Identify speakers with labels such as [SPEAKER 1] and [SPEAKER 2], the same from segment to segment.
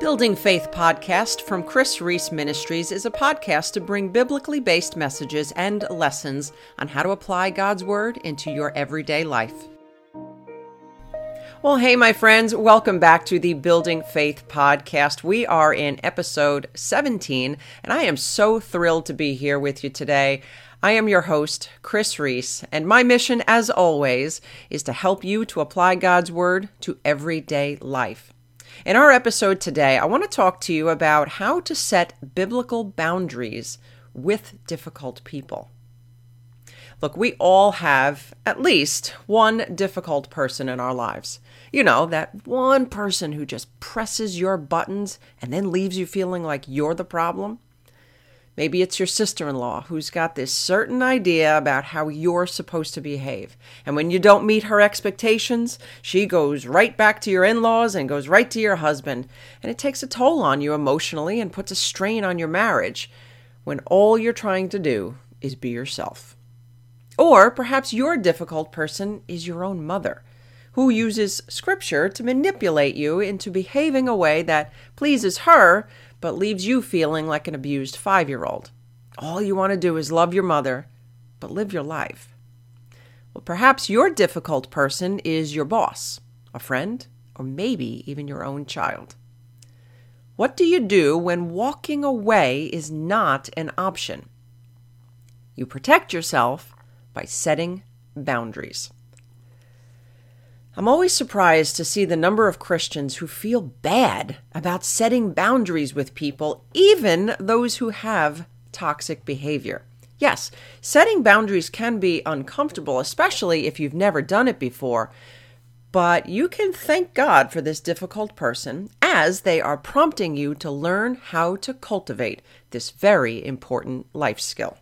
[SPEAKER 1] Building Faith podcast from Kris Reece Ministries is a podcast to bring biblically based messages and lessons on how to apply God's Word into your everyday life. Well, hey, my friends, welcome back to the Building Faith podcast. We are in episode 17, and I am so thrilled to be here with you today. I am your host, Kris Reece, and my mission, as always, is to help you to apply God's Word to everyday life. In our episode today, I want to talk to you about how to set biblical boundaries with difficult people. Look, we all have at least one difficult person in our lives. You know, that one person who just presses your buttons and then leaves you feeling like you're the problem. Maybe it's your sister in law who's got this certain idea about how you're supposed to behave. And when you don't meet her expectations, she goes right back to your in laws and goes right to your husband. And it takes a toll on you emotionally and puts a strain on your marriage when all you're trying to do is be yourself. Or perhaps your difficult person is your own mother, who uses scripture to manipulate you into behaving a way that pleases her but leaves you feeling like an abused five year old. All you want to do is love your mother, but live your life. Well, perhaps your difficult person is your boss, a friend, or maybe even your own child. What do you do when walking away is not an option? You protect yourself by setting boundaries. I'm always surprised to see the number of Christians who feel bad about setting boundaries with people, even those who have toxic behavior. Yes, setting boundaries can be uncomfortable, especially if you've never done it before, but you can thank God for this difficult person as they are prompting you to learn how to cultivate this very important life skill.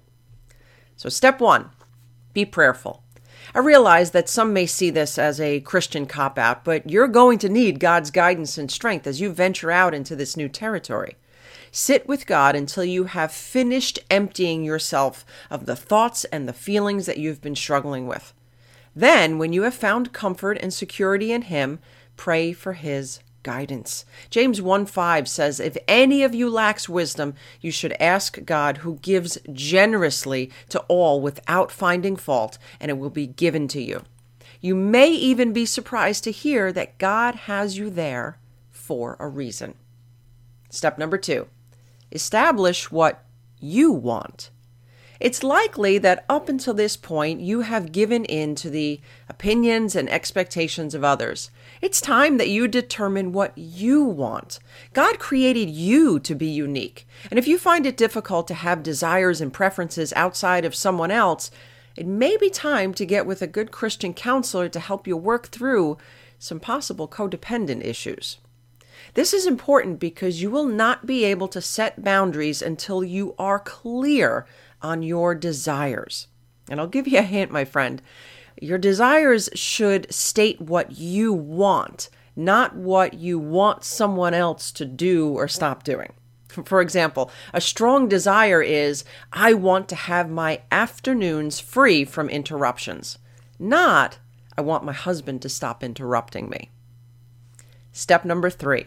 [SPEAKER 1] So, step one be prayerful. I realize that some may see this as a Christian cop out, but you're going to need God's guidance and strength as you venture out into this new territory. Sit with God until you have finished emptying yourself of the thoughts and the feelings that you've been struggling with. Then, when you have found comfort and security in Him, pray for His guidance. James 1 5 says, If any of you lacks wisdom, you should ask God, who gives generously to all without finding fault, and it will be given to you. You may even be surprised to hear that God has you there for a reason. Step number two establish what you want. It's likely that up until this point you have given in to the opinions and expectations of others. It's time that you determine what you want. God created you to be unique. And if you find it difficult to have desires and preferences outside of someone else, it may be time to get with a good Christian counselor to help you work through some possible codependent issues. This is important because you will not be able to set boundaries until you are clear on your desires. And I'll give you a hint, my friend. Your desires should state what you want, not what you want someone else to do or stop doing. For example, a strong desire is I want to have my afternoons free from interruptions, not I want my husband to stop interrupting me. Step number three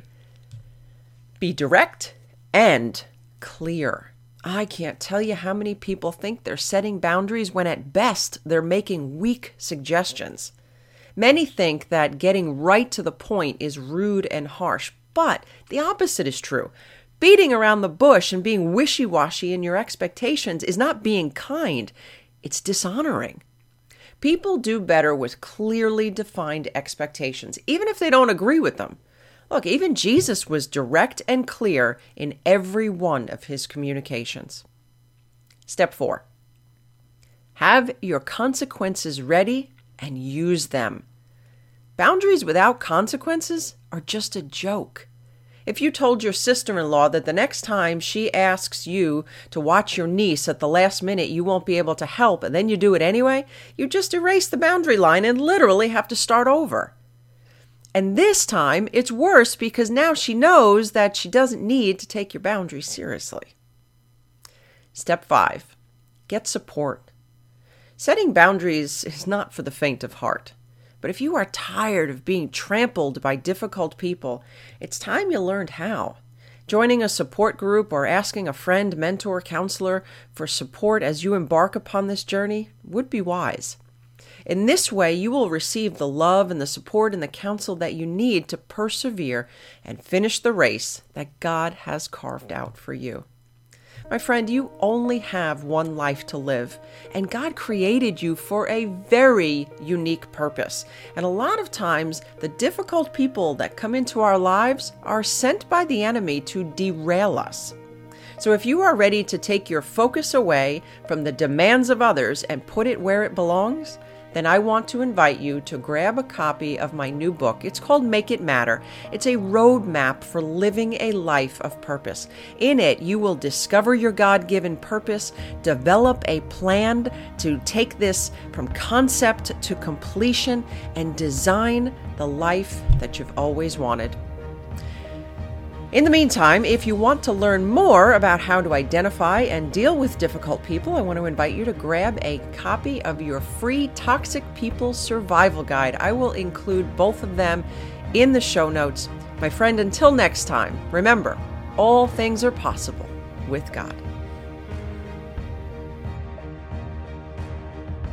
[SPEAKER 1] be direct and clear. I can't tell you how many people think they're setting boundaries when at best they're making weak suggestions. Many think that getting right to the point is rude and harsh, but the opposite is true. Beating around the bush and being wishy washy in your expectations is not being kind, it's dishonoring. People do better with clearly defined expectations, even if they don't agree with them. Look, even Jesus was direct and clear in every one of his communications. Step four have your consequences ready and use them. Boundaries without consequences are just a joke. If you told your sister in law that the next time she asks you to watch your niece at the last minute you won't be able to help and then you do it anyway, you just erase the boundary line and literally have to start over. And this time it's worse because now she knows that she doesn't need to take your boundaries seriously. Step five get support. Setting boundaries is not for the faint of heart. But if you are tired of being trampled by difficult people, it's time you learned how. Joining a support group or asking a friend, mentor, counselor for support as you embark upon this journey would be wise. In this way, you will receive the love and the support and the counsel that you need to persevere and finish the race that God has carved out for you. My friend, you only have one life to live, and God created you for a very unique purpose. And a lot of times, the difficult people that come into our lives are sent by the enemy to derail us. So if you are ready to take your focus away from the demands of others and put it where it belongs, then I want to invite you to grab a copy of my new book. It's called Make It Matter. It's a roadmap for living a life of purpose. In it, you will discover your God given purpose, develop a plan to take this from concept to completion, and design the life that you've always wanted. In the meantime, if you want to learn more about how to identify and deal with difficult people, I want to invite you to grab a copy of your free Toxic People Survival Guide. I will include both of them in the show notes. My friend, until next time, remember all things are possible with God.